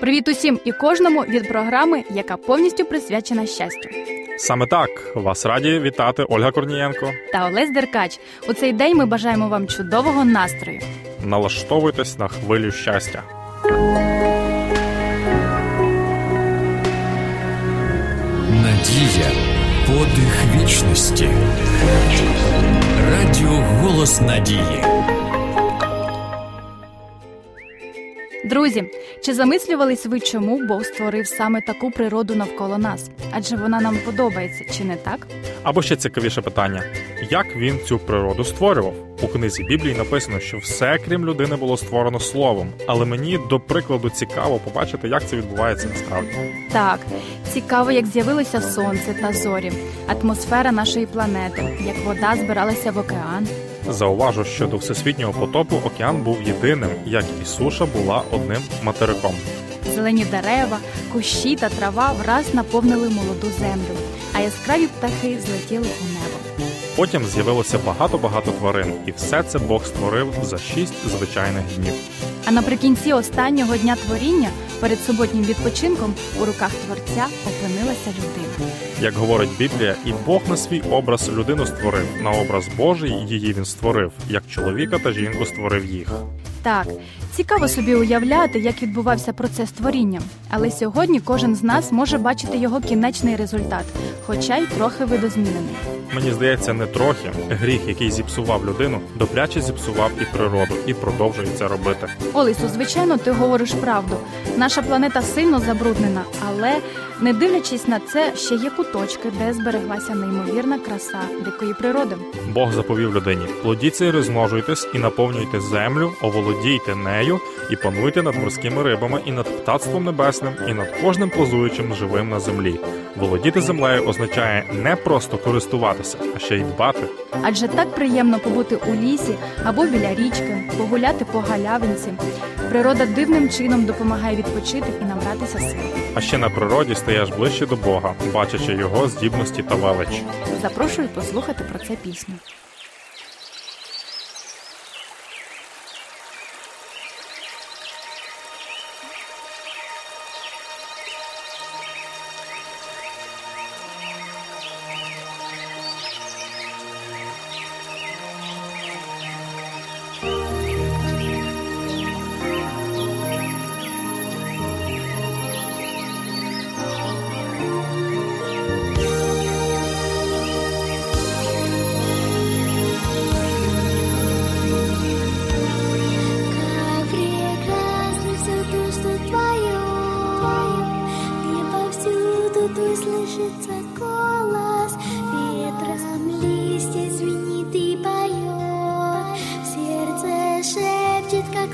Привіт усім і кожному від програми, яка повністю присвячена щастю. Саме так вас раді вітати Ольга Корнієнко та Олесь Деркач. У цей день ми бажаємо вам чудового настрою. Налаштовуйтесь на хвилю щастя. Надія подих вічності. Радіо Голос Надії. Друзі, чи замислювались ви, чому Бог створив саме таку природу навколо нас? Адже вона нам подобається, чи не так? Або ще цікавіше питання: як він цю природу створював? У книзі Біблії написано, що все, крім людини, було створено словом. Але мені до прикладу цікаво побачити, як це відбувається насправді. Так, цікаво, як з'явилося сонце та зорі, атмосфера нашої планети, як вода збиралася в океан. Зауважу, що до всесвітнього потопу океан був єдиним, як і суша була одним материком. Зелені дерева, кущі та трава враз наповнили молоду землю, а яскраві птахи злетіли у небо. Потім з'явилося багато-багато тварин, і все це Бог створив за шість звичайних днів. А наприкінці останнього дня творіння перед суботнім відпочинком у руках творця опинилася людина. Як говорить Біблія, і Бог на свій образ людину створив, на образ Божий її він створив, як чоловіка та жінку створив їх. Так, цікаво собі уявляти, як відбувався процес творіння, але сьогодні кожен з нас може бачити його кінечний результат, хоча й трохи видозмінений. Мені здається, не трохи гріх, який зіпсував людину, допляче зіпсував і природу, і продовжує це робити. Олесю, звичайно, ти говориш правду. Наша планета сильно забруднена, але не дивлячись на це, ще є куточки, де збереглася неймовірна краса дикої природи. Бог заповів людині: плодіться і розмножуйтесь, і наповнюйте землю, оволодійте нею, і пануйте над морськими рибами, і над птацтвом небесним, і над кожним плазуючим живим на землі. Володіти землею означає не просто користуватися, а ще й дбати. Адже так приємно побути у лісі або біля річки, погуляти по галявинці. Природа дивним чином допомагає відпочити і набратися сил. А ще на природі стаєш ближче до Бога, бачачи його здібності та велич. Запрошую послухати про це пісню.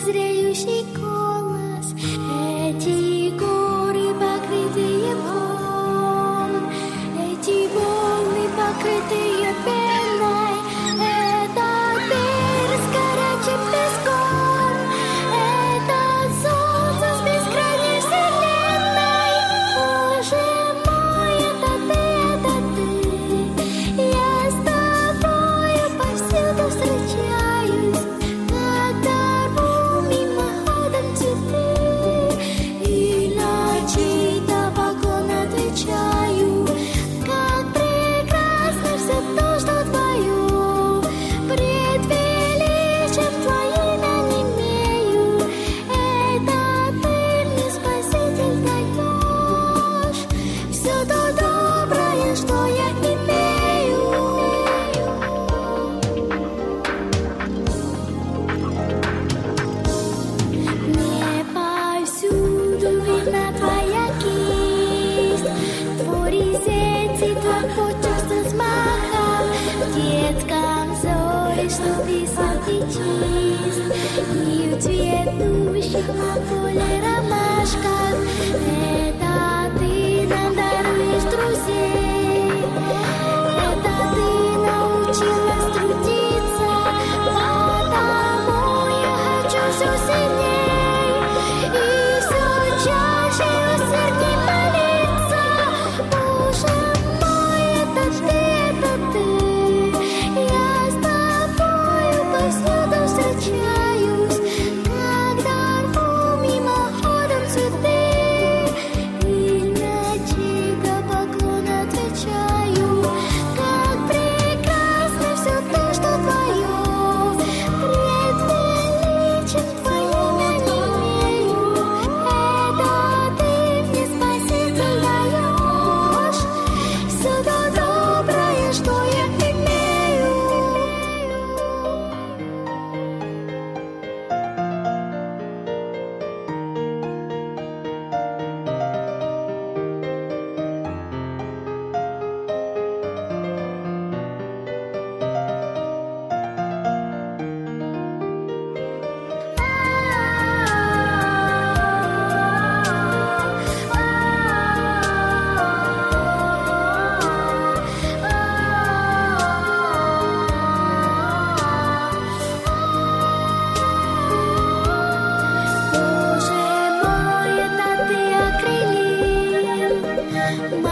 X でよしこ когда рву мимоходом цветы.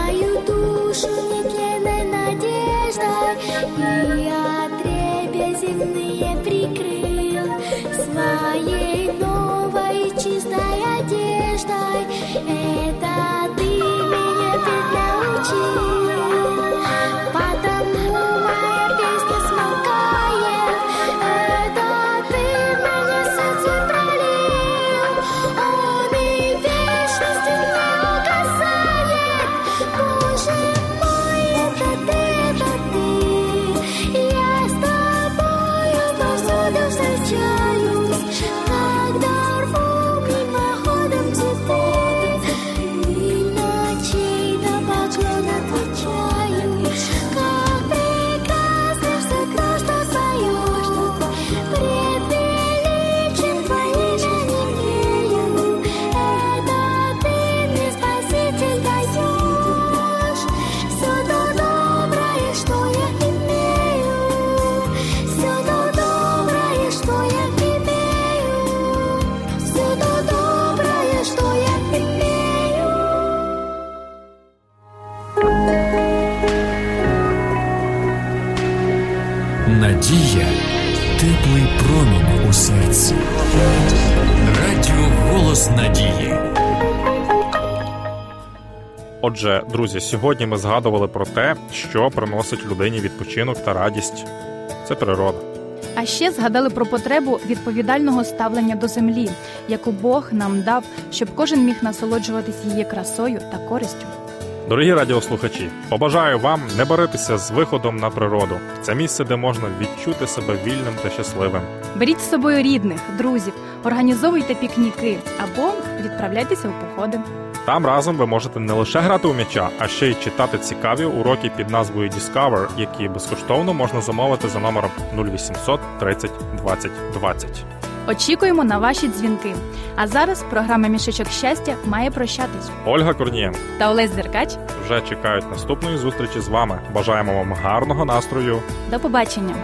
мою душу не Надія теплий промінь у серці. Радіо Голос Надії. Отже, друзі, сьогодні ми згадували про те, що приносить людині відпочинок та радість. Це природа. А ще згадали про потребу відповідального ставлення до землі, яку Бог нам дав, щоб кожен міг насолоджуватись її красою та користю. Дорогі радіослухачі, побажаю вам не боритися з виходом на природу. Це місце, де можна відчути себе вільним та щасливим. Беріть з собою рідних, друзів, організовуйте пікніки або відправляйтеся у походи. Там разом ви можете не лише грати у м'яча, а ще й читати цікаві уроки під назвою Discover, які безкоштовно можна замовити за номером 0800 30 20 20. Очікуємо на ваші дзвінки. А зараз програма Мішечок щастя має прощатись. Ольга Корнієнко Та Олесь Деркач. вже чекають наступної зустрічі з вами. Бажаємо вам гарного настрою. До побачення.